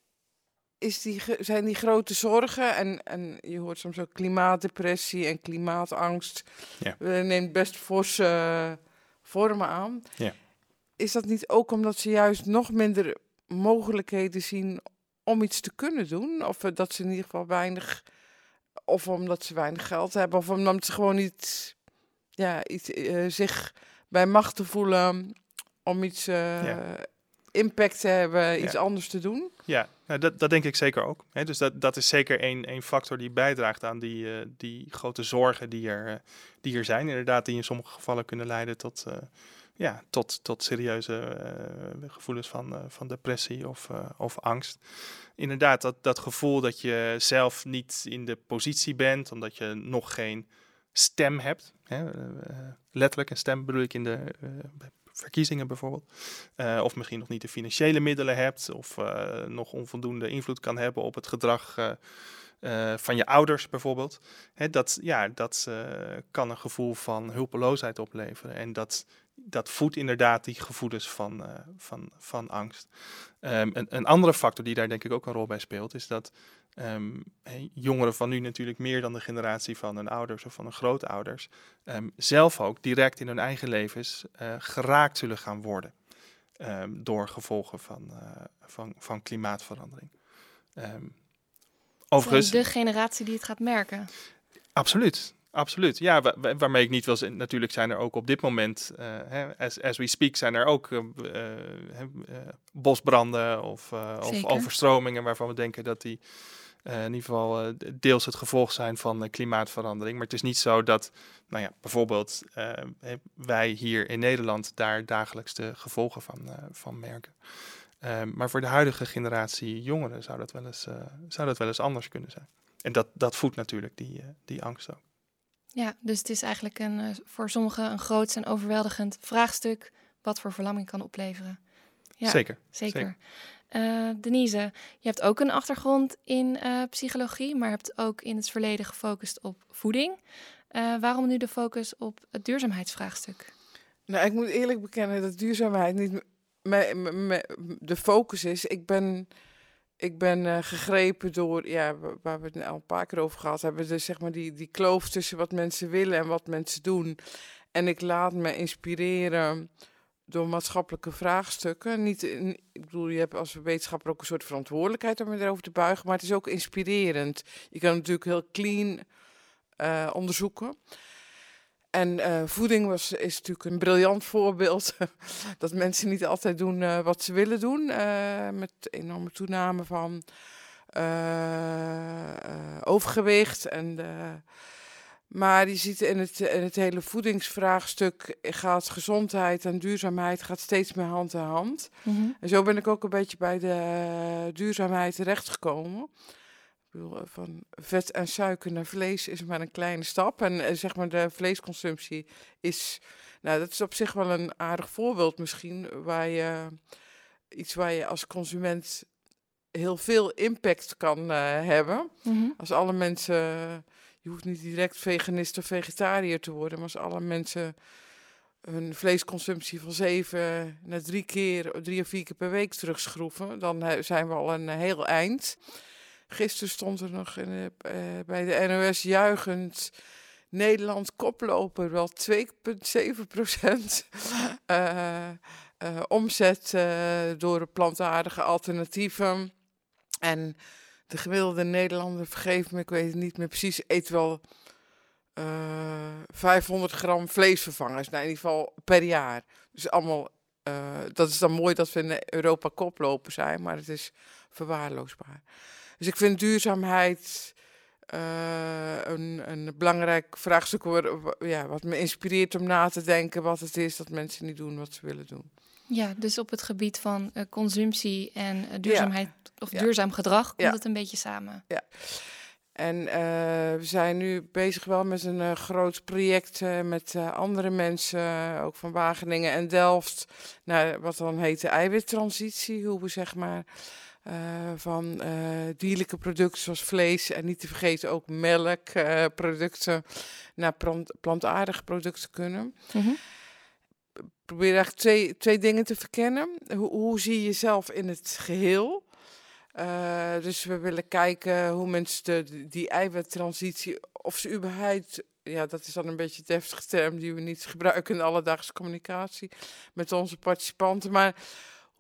is die, zijn die grote zorgen en, en je hoort soms ook klimaatdepressie en klimaatangst. Ja. neemt best forse vormen aan. Is dat niet ook omdat ze juist nog minder mogelijkheden zien om iets te kunnen doen? Of dat ze in ieder geval weinig, of omdat ze weinig geld hebben, of omdat ze gewoon niet ja, iets, uh, zich bij macht te voelen om iets uh, ja. impact te hebben, iets anders te doen? Ja, nou, dat, dat denk ik zeker ook. Hè. Dus dat, dat is zeker één, één factor die bijdraagt aan die, uh, die grote zorgen die er, die er zijn. Inderdaad, die in sommige gevallen kunnen leiden tot, ja, tot, tot serieuze gevoelens van, van depressie of, of angst. Inderdaad, dat, dat gevoel dat je zelf niet in de positie bent, omdat je nog geen stem hebt. Hè. letterlijk een stem bedoel ik in de verkiezingen bijvoorbeeld. Of misschien nog niet de financiële middelen hebt, of nog onvoldoende invloed kan hebben op het gedrag van je ouders bijvoorbeeld. Hè, dat ja, dat kan een gevoel van hulpeloosheid opleveren. En dat, dat voedt inderdaad die gevoelens van, van, van angst. Um, een, een andere factor die daar denk ik ook een rol bij speelt, is dat um, jongeren van nu natuurlijk meer dan de generatie van hun ouders of van hun grootouders, um, zelf ook direct in hun eigen levens uh, geraakt zullen gaan worden door gevolgen van, uh, van, van klimaatverandering. overigens. De generatie die het gaat merken. Absoluut. Absoluut, ja, wa waarmee ik niet wil zeggen, natuurlijk zijn er ook op dit moment, uh, hè, as, as we speak, zijn er ook uh, uh, bosbranden of, of overstromingen waarvan we denken dat die in ieder geval deels het gevolg zijn van klimaatverandering. Maar het is niet zo dat, nou ja, bijvoorbeeld wij hier in Nederland daar dagelijks de gevolgen van, van merken. Ehm, maar voor de huidige generatie jongeren zou dat wel eens, zou dat wel eens anders kunnen zijn. En dat, dat voedt natuurlijk die, die angst ook. Ja, dus het is eigenlijk een, voor sommigen een groot en overweldigend vraagstuk wat voor verlamming kan opleveren. Ja, zeker. Zeker. zeker. Uh, Denise, je hebt ook een achtergrond in uh, psychologie, maar hebt ook in het verleden gefocust op voeding. Uh, waarom nu de focus op het duurzaamheidsvraagstuk? Nou, ik moet eerlijk bekennen dat duurzaamheid niet de focus is. Ik ben, ik ben gegrepen door, ja, waar we het al een paar keer over gehad hebben, dus zeg maar die, die kloof tussen wat mensen willen en wat mensen doen. En ik laat me inspireren door maatschappelijke vraagstukken. Niet, ik bedoel, je hebt als wetenschapper ook een soort verantwoordelijkheid om je erover te buigen, maar het is ook inspirerend. Je kan natuurlijk heel clean uh, onderzoeken. En uh, voeding was, is natuurlijk een briljant voorbeeld. dat mensen niet altijd doen uh, wat ze willen doen. met enorme toename van overgewicht en maar je ziet in het, in het hele voedingsvraagstuk gaat gezondheid en duurzaamheid gaat steeds meer hand in hand. Mhm. En zo ben ik ook een beetje bij de duurzaamheid terechtgekomen. Ik bedoel, van vet en suiker naar vlees is maar een kleine stap. En eh, zeg maar de vleesconsumptie is, nou dat is op zich wel een aardig voorbeeld misschien, waar je iets waar je als consument heel veel impact kan uh, hebben. Mhm. Als alle mensen je hoeft niet direct veganist of vegetariër te worden, maar als alle mensen hun vleesconsumptie van zeven naar drie keer, drie of vier keer per week terugschroeven, dan zijn we al een heel eind. Gisteren stond er nog in de, uh, bij de NOS juichend Nederland koploper, wel 2,7 procent uh, uh, omzet door plantaardige alternatieven. En de gemiddelde Nederlander, vergeef me, ik weet het niet meer precies, eet wel uh, 500 gram vleesvervangers. Nou, in ieder geval per jaar. Dus allemaal, dat is dan mooi dat we in Europa koploper zijn, maar het is verwaarloosbaar. Dus ik vind duurzaamheid uh, een, een belangrijk vraagstuk, ja, wat me inspireert om na te denken wat het is dat mensen niet doen wat ze willen doen. Ja, dus op het gebied van uh, consumptie en uh, duurzaamheid ja. of ja. duurzaam gedrag komt ja. het een beetje samen. Ja. En we zijn nu bezig wel met een groot project met andere mensen, ook van Wageningen en Delft, naar wat dan heet de eiwittransitie, hoe we zeg maar van dierlijke producten zoals vlees en niet te vergeten ook melkproducten naar plant plantaardige producten kunnen. Mm -hmm probeer eigenlijk twee, twee dingen te verkennen. Hoe, hoe zie je jezelf in het geheel? Uh, dus we willen kijken hoe mensen de, die eiwittransitie, of ze überhaupt, ja, dat is dan een beetje een deftige term die we niet gebruiken in de alledaagse communicatie met onze participanten, maar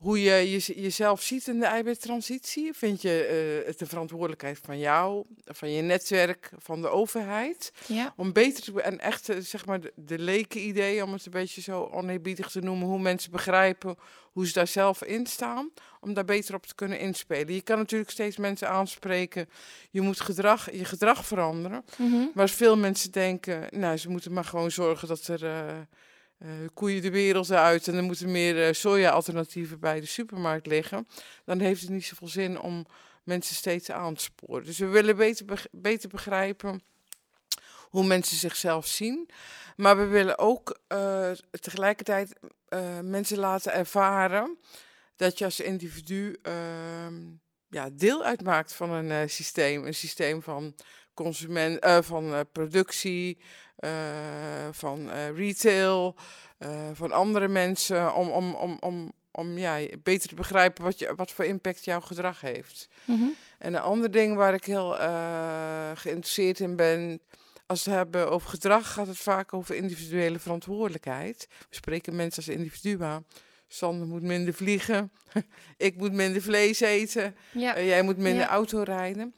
hoe je, je jezelf ziet in de eiwittransitie. Vind je uh, het de verantwoordelijkheid van jou, van je netwerk, van de overheid? Ja. Om beter te en echt zeg maar de, de leken idee, om het een beetje zo oneerbiedig te noemen, hoe mensen begrijpen hoe ze daar zelf in staan, om daar beter op te kunnen inspelen. Je kan natuurlijk steeds mensen aanspreken, je moet gedrag, je gedrag veranderen. Mm -hmm. Maar veel mensen denken, nou, ze moeten maar gewoon zorgen dat er. Uh, koeien de wereld uit en er moeten meer uh, soja-alternatieven bij de supermarkt liggen, dan heeft het niet zoveel zin om mensen steeds aan te sporen. Dus we willen beter, be beter begrijpen hoe mensen zichzelf zien, maar we willen ook uh, tegelijkertijd mensen laten ervaren dat je als individu ehm, ja, deel uitmaakt van een systeem, een systeem van consument, van productie, uh, van retail, van andere mensen, om, om, om, om, om ja, beter te begrijpen wat, je, wat voor impact jouw gedrag heeft. Mm -hmm. En een ander ding waar ik heel geïnteresseerd in ben, als we het hebben over gedrag, gaat het vaak over individuele verantwoordelijkheid. We spreken mensen als individua. Sander moet minder vliegen, ik moet minder vlees eten, ja. jij moet minder Ja. auto rijden.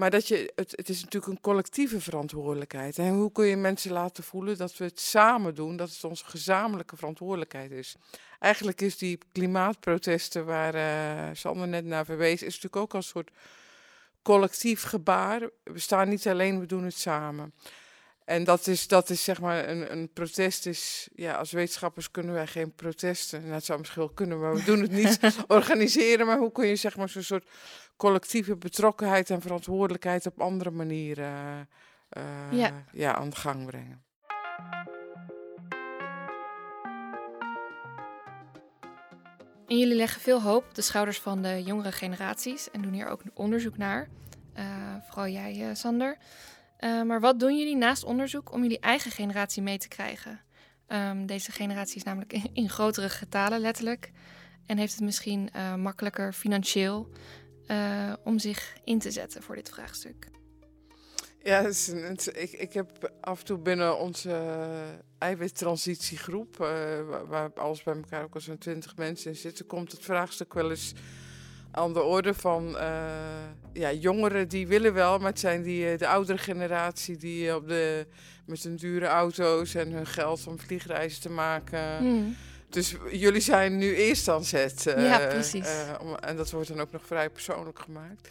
Maar dat je, het, het is natuurlijk een collectieve verantwoordelijkheid. En hoe kun je mensen laten voelen dat we het samen doen, dat het onze gezamenlijke verantwoordelijkheid is? Eigenlijk is die klimaatprotesten waar uh, Sander net naar verwees, is natuurlijk ook een soort collectief gebaar. We staan niet alleen, we doen het samen. En dat is, dat is zeg maar een, een protest is, ja, als wetenschappers kunnen wij geen protesten. Nou, het zou misschien wel kunnen, maar we doen het niet organiseren. Maar hoe kun je zeg maar zo'n soort collectieve betrokkenheid en verantwoordelijkheid op andere manieren uh, Ja. Ja, aan de gang brengen? En jullie leggen veel hoop op de schouders van de jongere generaties en doen hier ook onderzoek naar. Eh, vooral jij, eh, Sander. Eh, maar wat doen jullie naast onderzoek om jullie eigen generatie mee te krijgen? Ehm, deze generatie is namelijk in, in grotere getalen letterlijk. En heeft het misschien eh, makkelijker financieel eh, om zich in te zetten voor dit vraagstuk. Ja, het is een- het is- ik, ik heb af en toe binnen onze eiwittransitiegroep, eh, waar, waar alles bij elkaar ook al zo'n twintig mensen in zitten, komt het vraagstuk wel eens aan de orde van eh, ja, jongeren die willen wel, maar het zijn die, de oudere generatie die op de, met hun dure auto's en hun geld om vliegreizen te maken. Hmm. Dus jullie zijn nu eerst aan zet. eh, Ja, precies. eh, om- en dat wordt dan ook nog vrij persoonlijk gemaakt.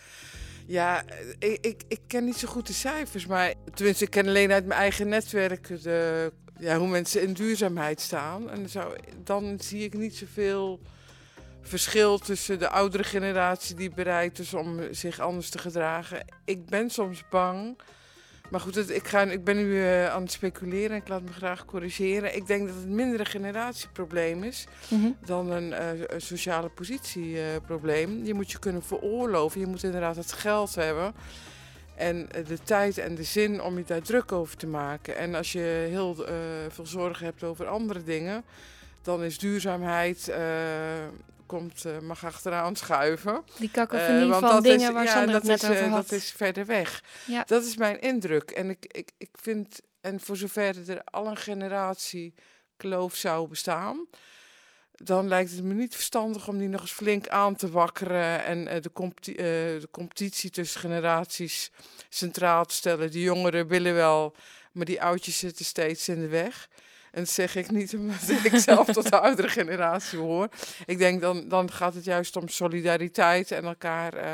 Ja, eh, ik, ik, ik ken niet zo goed de cijfers, maar tenminste, ik ken alleen uit mijn eigen netwerk de, ja, hoe mensen in duurzaamheid staan. En zo, dan zie ik niet zoveel verschil tussen de oudere generatie die bereid is om zich anders te gedragen. Ik ben soms bang. Maar goed, het- ik, ga, ik ben nu eh, aan het speculeren en ik laat me graag corrigeren. Ik denk dat het minder een generatieprobleem is Mhm. dan een, eh, een sociale positieprobleem. je moet je kunnen veroorloven. Je moet inderdaad het geld hebben. En eh, de tijd en de zin om je daar druk over te maken. En als je heel veel zorgen hebt over andere dingen, dan is duurzaamheid. Komt, eh, mag achteraan schuiven. Die kakofonie Eh, want van dingen is- waar ja, Sander het dat net is, over eh, had. Dat is verder weg. Ja. Dat is mijn indruk. En ik, ik, ik vind, en voor zover er al een generatie kloof zou bestaan, dan lijkt het me niet verstandig om die nog eens flink aan te wakkeren en de, competi- de competitie tussen generaties centraal te stellen. De jongeren willen wel, maar die oudjes zitten steeds in de weg. En dat zeg ik niet omdat ik zelf tot de oudere generatie hoor. Ik denk dan, dan gaat het juist om solidariteit en elkaar eh,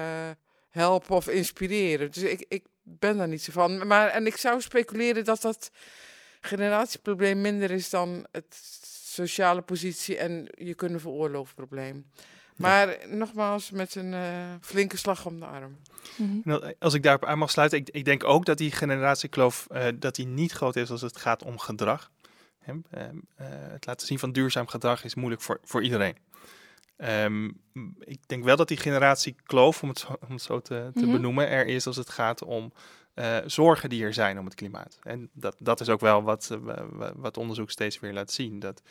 helpen of inspireren. Dus ik, ik ben daar niet zo van. Maar, en ik zou speculeren dat dat generatieprobleem minder is dan het sociale positie en je kunnen veroorloven probleem. Maar nogmaals, met een eh, flinke slag om de arm. Mhm. Nou, Als ik daarop aan mag sluiten, ik, ik denk ook dat die generatiekloof eh, dat die niet groot is als het gaat om gedrag. Ehm, eh, het laten zien van duurzaam gedrag is moeilijk voor, voor iedereen. Ehm, ik denk wel dat die generatiekloof, om het zo, om het zo te, te Mhm. benoemen, er is als het gaat om eh, zorgen die er zijn om het klimaat. En dat, dat is ook wel wat, eh, wa- wa- wat onderzoek steeds weer laat zien. Dat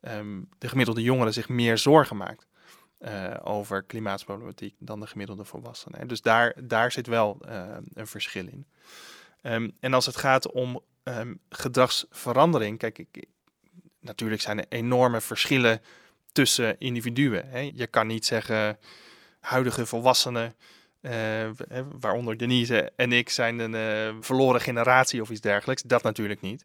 ehm, de gemiddelde jongere zich meer zorgen maakt over klimaatproblematiek dan de gemiddelde volwassene. En Dus daar, daar zit wel een verschil in. En als het gaat om ehm, gedragsverandering, kijk, ik, natuurlijk zijn er enorme verschillen tussen individuen. Hè. Je kan niet zeggen, huidige volwassenen, eh, waaronder Denise en ik, zijn een eh, verloren generatie of iets dergelijks. Dat natuurlijk niet.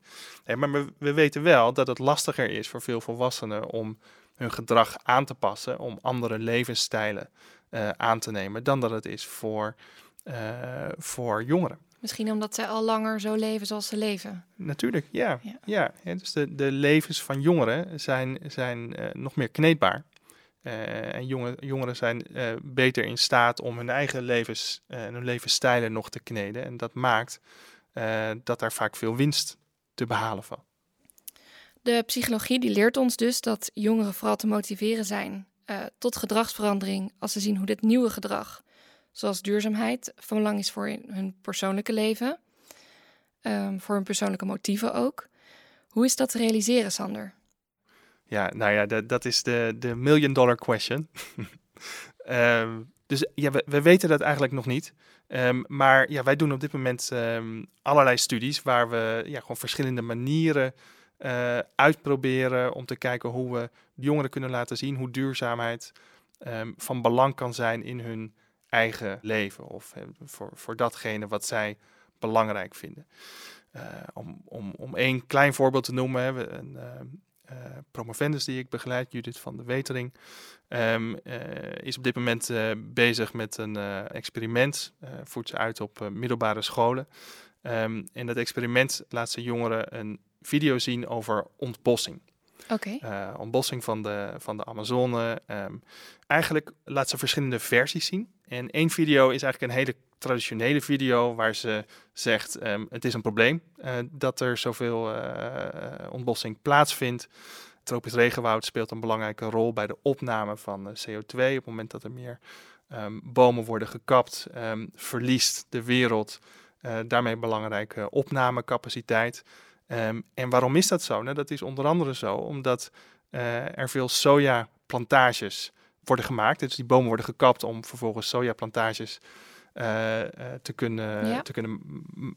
Maar we, we weten wel dat het lastiger is voor veel volwassenen om hun gedrag aan te passen, om andere levensstijlen eh, aan te nemen, dan dat het is voor, voor jongeren. Misschien omdat zij al langer zo leven zoals ze leven. Natuurlijk, ja. Ja. ja. ja, dus de, de levens van jongeren zijn, zijn eh, nog meer kneedbaar. Eh, en jonge, jongeren zijn eh, beter in staat om hun eigen levens en hun levensstijlen nog te kneden. En dat maakt dat daar vaak veel winst te behalen valt. De psychologie die leert ons dus dat jongeren vooral te motiveren zijn tot gedragsverandering als ze zien hoe dit nieuwe gedrag, zoals duurzaamheid, van belang is voor hun- persoonlijke leven, ehm, voor hun persoonlijke motieven ook. Hoe is dat te realiseren, Sander? Ja, nou ja, dat, dat is de, de million dollar question. Ehm, dus ja, we, we weten dat eigenlijk nog niet. Ehm, maar ja, wij doen op dit moment allerlei studies waar we ja, gewoon verschillende manieren eh, uitproberen om te kijken hoe we jongeren kunnen laten zien hoe duurzaamheid van belang kan zijn in hun eigen leven of eh, voor, voor datgene wat zij belangrijk vinden. Eh, om, om, om één klein voorbeeld te noemen, we een eh, promovendus die ik begeleid, Judith van de Wetering, ehm, eh, is op dit moment bezig met een experiment. voert ze uit op middelbare scholen. Ehm, en dat experiment laat ze jongeren een video zien over ontbossing. Oké. Eh, ontbossing van de, van de Amazone. Ehm, eigenlijk laat ze verschillende versies zien. En één video is eigenlijk een hele traditionele video waar ze zegt: ehm, het is een probleem eh, dat er zoveel eh, ontbossing plaatsvindt. Tropisch regenwoud speelt een belangrijke rol bij de opname van eh, CO2. Op het moment dat er meer ehm, bomen worden gekapt, verliest de wereld daarmee belangrijke opnamecapaciteit. Ehm, en waarom is dat zo? Nou, dat is onder andere zo omdat eh, er veel sojaplantages worden gemaakt. Dus die bomen worden gekapt om vervolgens sojaplantages eh, eh, te, kunnen, Ja. te kunnen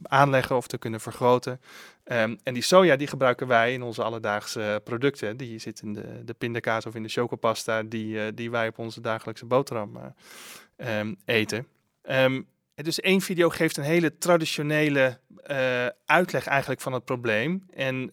aanleggen of te kunnen vergroten. Ehm, en die soja die gebruiken wij in onze alledaagse producten. Die zit in de, de pindakaas of in de chocopasta die, die wij op onze dagelijkse boterham eh, ehm, eten. En dus één video geeft een hele traditionele eh, uitleg eigenlijk van het probleem. En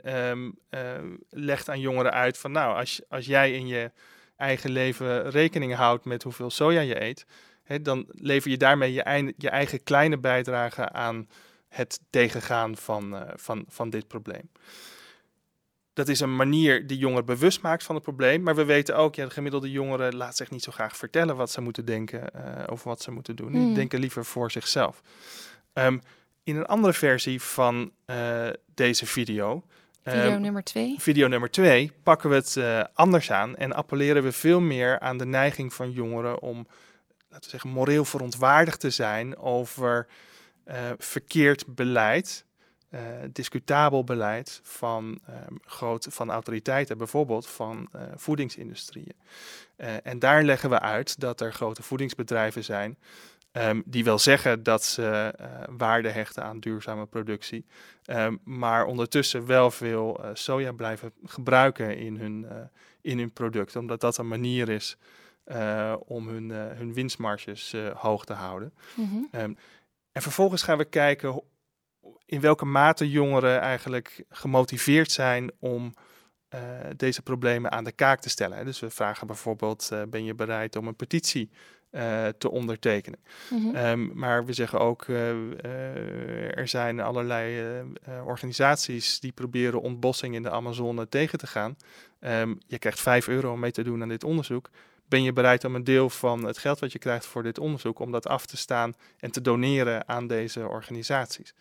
eh, legt aan jongeren uit van nou, als, als jij in je eigen leven rekening houdt met hoeveel soja je eet, hè, dan lever je daarmee je, eigen- je eigen kleine bijdrage aan het tegengaan van, eh, van, van dit probleem. Dat is een manier die jongeren bewust maakt van het probleem. Maar we weten ook, ja, de gemiddelde jongeren laat zich niet zo graag vertellen wat ze moeten denken over wat ze moeten doen. Die Hmm. denken liever voor zichzelf. Ehm, in een andere versie van eh, deze video. Video ehm, nummer twee. Video nummer pakken we het eh, anders aan en appelleren we veel meer aan de neiging van jongeren om, laten we zeggen, moreel verontwaardigd te zijn over eh, verkeerd beleid, discutabel beleid van, ehm, grote, van autoriteiten, bijvoorbeeld van voedingsindustrieën. En daar leggen we uit dat er grote voedingsbedrijven zijn ehm, die wel zeggen dat ze eh, waarde hechten aan duurzame productie, Ehm, maar ondertussen wel veel eh, soja blijven gebruiken in hun, eh, in hun product. Omdat dat een manier is om hun, hun winstmarges hoog te houden. Mhm. Ehm, en vervolgens gaan we kijken in welke mate jongeren eigenlijk gemotiveerd zijn om deze problemen aan de kaak te stellen. Dus we vragen bijvoorbeeld, ben je bereid om een petitie eh, te ondertekenen? Mhm. Ehm, maar we zeggen ook, eh, eh, er zijn allerlei organisaties die proberen ontbossing in de Amazone tegen te gaan. Ehm, je krijgt 5 euro om mee te doen aan dit onderzoek. Ben je bereid om een deel van het geld wat je krijgt voor dit onderzoek, om dat af te staan en te doneren aan deze organisaties?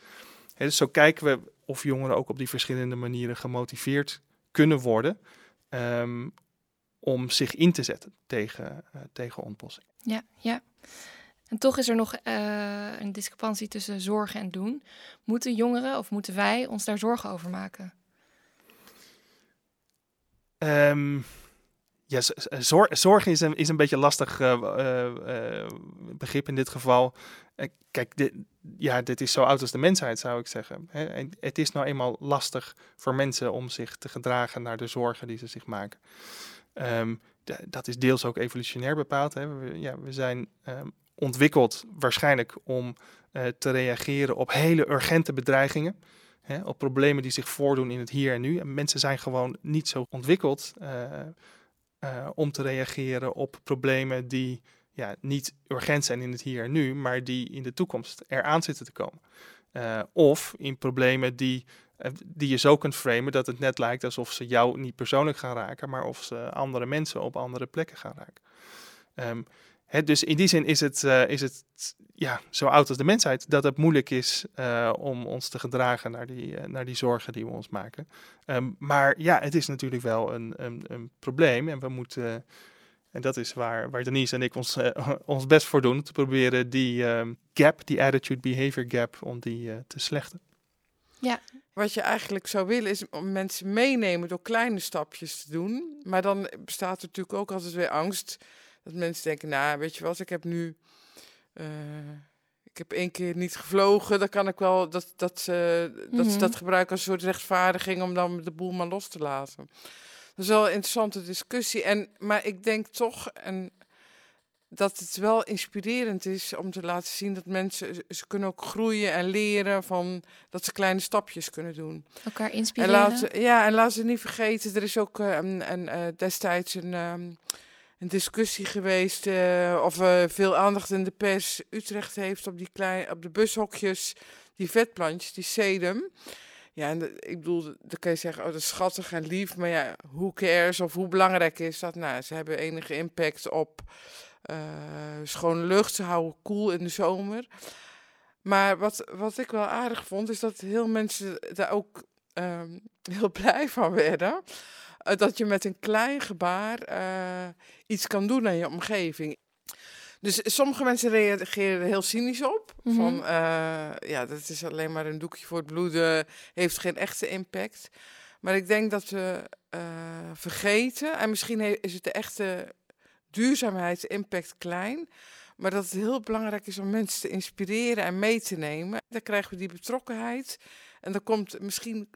Dus zo kijken we of jongeren ook op die verschillende manieren gemotiveerd kunnen worden ehm, om zich in te zetten tegen, eh, tegen ontbossing. Ja, ja. En toch is er nog eh, een discrepantie tussen zorgen en doen. Moeten jongeren of moeten wij ons daar zorgen over maken? Ehm, ja, zor- zorg is een, is een beetje lastig eh, eh, begrip in dit geval. Kijk, dit, ja, dit is zo oud als de mensheid, zou ik zeggen. En het is nou eenmaal lastig voor mensen om zich te gedragen naar de zorgen die ze zich maken. D- dat is deels ook evolutionair bepaald. Hè. We, ja, we zijn ehm, ontwikkeld waarschijnlijk om eh, te reageren op hele urgente bedreigingen. Hè, op problemen die zich voordoen in het hier en nu. En mensen zijn gewoon niet zo ontwikkeld eh, eh, om te reageren op problemen die ja, niet urgent zijn in het hier en nu, maar die in de toekomst eraan zitten te komen. Of in problemen die, die je zo kunt framen dat het net lijkt alsof ze jou niet persoonlijk gaan raken, maar of ze andere mensen op andere plekken gaan raken. Ehm, dus in die zin is het, eh, is het ja, zo oud als de mensheid dat het moeilijk is eh, om ons te gedragen naar die, eh, naar die zorgen die we ons maken. Ehm, maar ja, het is natuurlijk wel een, een, een probleem en we moeten, eh, en dat is waar, waar Denise en ik ons, eh, ons best voor doen, te proberen die ehm, gap, die attitude-behavior gap, om die eh, te slechten. Ja, Wat je eigenlijk zou willen is om mensen meenemen door kleine stapjes te doen. Maar dan bestaat er natuurlijk ook altijd weer angst dat mensen denken, nou weet je wat, ik heb nu, eh, ik heb één keer niet gevlogen, dan kan ik wel dat, dat, ze dat ze Mhm. dat gebruiken als een soort rechtvaardiging om dan de boel maar los te laten. Dat is wel een interessante discussie. En, maar ik denk toch en, dat het wel inspirerend is om te laten zien dat mensen, ze- kunnen ook groeien en leren van dat ze kleine stapjes kunnen doen. elkaar En inspireren. laten, ja, en laten ze niet vergeten, er is ook eh, een, een, eh, destijds een, ehm, een discussie geweest eh, of veel aandacht in de pers Utrecht heeft op, die klein, op de bushokjes, die vetplantjes, die sedum. Ja, en de- ik bedoel, dan kan je zeggen, oh, dat is schattig en lief, maar ja, who cares of hoe belangrijk is dat? Nou, ze hebben enige impact op schone lucht, ze houden koel in de zomer. Maar wat, wat ik wel aardig vond, is dat heel mensen daar ook ehm, heel blij van werden. Eh, dat je met een klein gebaar eh, iets kan doen aan je omgeving. Dus sommige mensen reageren er heel cynisch op. Mhm. Van eh, ja, dat is alleen maar een doekje voor het bloeden, heeft geen echte impact. Maar ik denk dat we eh, vergeten, en misschien is het de echte duurzaamheidsimpact klein. Maar dat het heel belangrijk is om mensen te inspireren en mee te nemen. Dan krijgen we die betrokkenheid. En dan komt misschien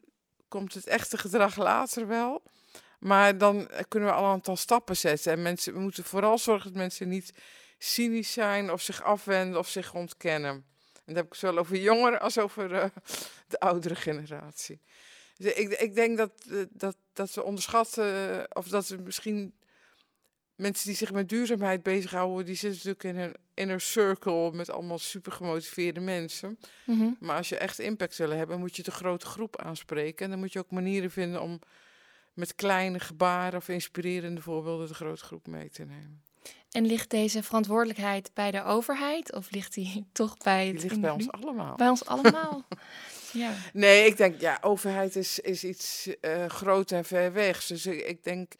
komt het echte gedrag later wel. Maar dan kunnen we al een aantal stappen zetten. En mensen, we moeten vooral zorgen dat mensen niet cynisch zijn of zich afwenden of zich ontkennen. En dat heb ik zowel over jongeren als over uh, de oudere generatie. Dus ik, ik denk dat, uh, dat, dat we onderschatten, of dat we misschien mensen die zich met duurzaamheid bezighouden, die zitten natuurlijk in een inner circle met allemaal super gemotiveerde mensen. Mm -hmm. Maar als je echt impact willen hebben, moet je de grote groep aanspreken. En dan moet je ook manieren vinden om met kleine gebaren of inspirerende voorbeelden de grote groep mee te nemen. En ligt deze verantwoordelijkheid bij de overheid of ligt die toch bij het die ligt bij ons allemaal? Bij ons allemaal. ja. Nee, ik denk ja, overheid is, is iets uh, groot en ver weg. Dus ik, ik denk,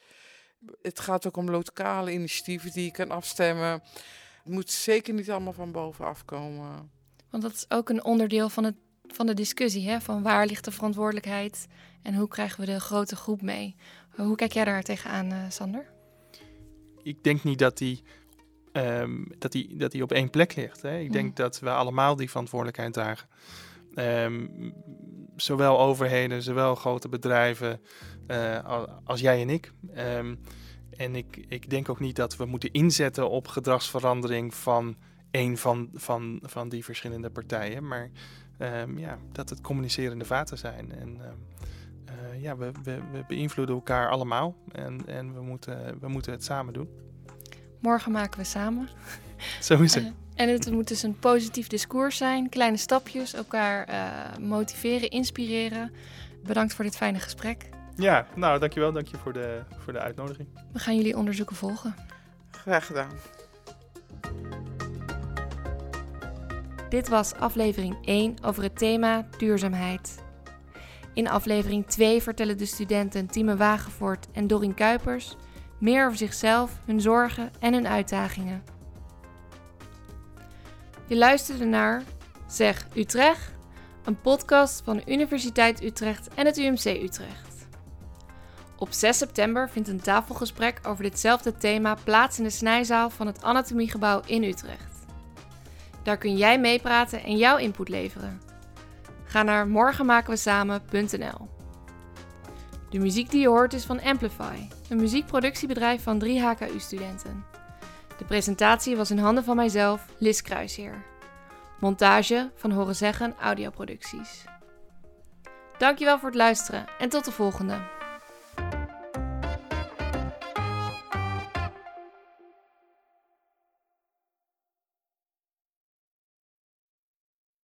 het gaat ook om lokale initiatieven die je kan afstemmen. Het moet zeker niet allemaal van bovenaf komen. Want dat is ook een onderdeel van, het, van de discussie, hè? van waar ligt de verantwoordelijkheid en hoe krijgen we de grote groep mee? Hoe kijk jij daar tegenaan, uh, Sander? Ik denk niet dat die, um, dat die, dat die op één plek ligt. Hè? Ik mm. denk dat we allemaal die verantwoordelijkheid dragen. Um, zowel overheden, zowel grote bedrijven uh, als jij en ik. Um, en ik, ik denk ook niet dat we moeten inzetten op gedragsverandering van een van, van, van die verschillende partijen. Maar um, ja, dat het communicerende vaten zijn. En uh, ja, we, we, we, beïnvloeden elkaar allemaal. En, en we, moeten, we moeten het samen doen. Morgen maken we samen. Zo is het. Uh, en het moet dus een positief discours zijn. Kleine stapjes, elkaar uh, motiveren, inspireren. Bedankt voor dit fijne gesprek. Ja, nou dankjewel. Dank je voor de, voor de uitnodiging. We gaan jullie onderzoeken volgen. Graag gedaan. Dit was aflevering 1 over het thema duurzaamheid. In aflevering 2 vertellen de studenten Tieme Wagenvoort en Dorien Kuipers meer over zichzelf, hun zorgen en hun uitdagingen. Je luisterde naar Zeg Utrecht, een podcast van de Universiteit Utrecht en het UMC Utrecht. Op 6 september vindt een tafelgesprek over ditzelfde thema plaats in de snijzaal van het Anatomiegebouw in Utrecht. Daar kun jij meepraten en jouw input leveren. Ga naar morgenmakenwesamen.nl. De muziek die je hoort is van Amplify, een muziekproductiebedrijf van drie HKU-studenten. De presentatie was in handen van mijzelf, Lis Kruisheer. Montage van Horen Zeggen Audioproducties. Dankjewel voor het luisteren en tot de volgende.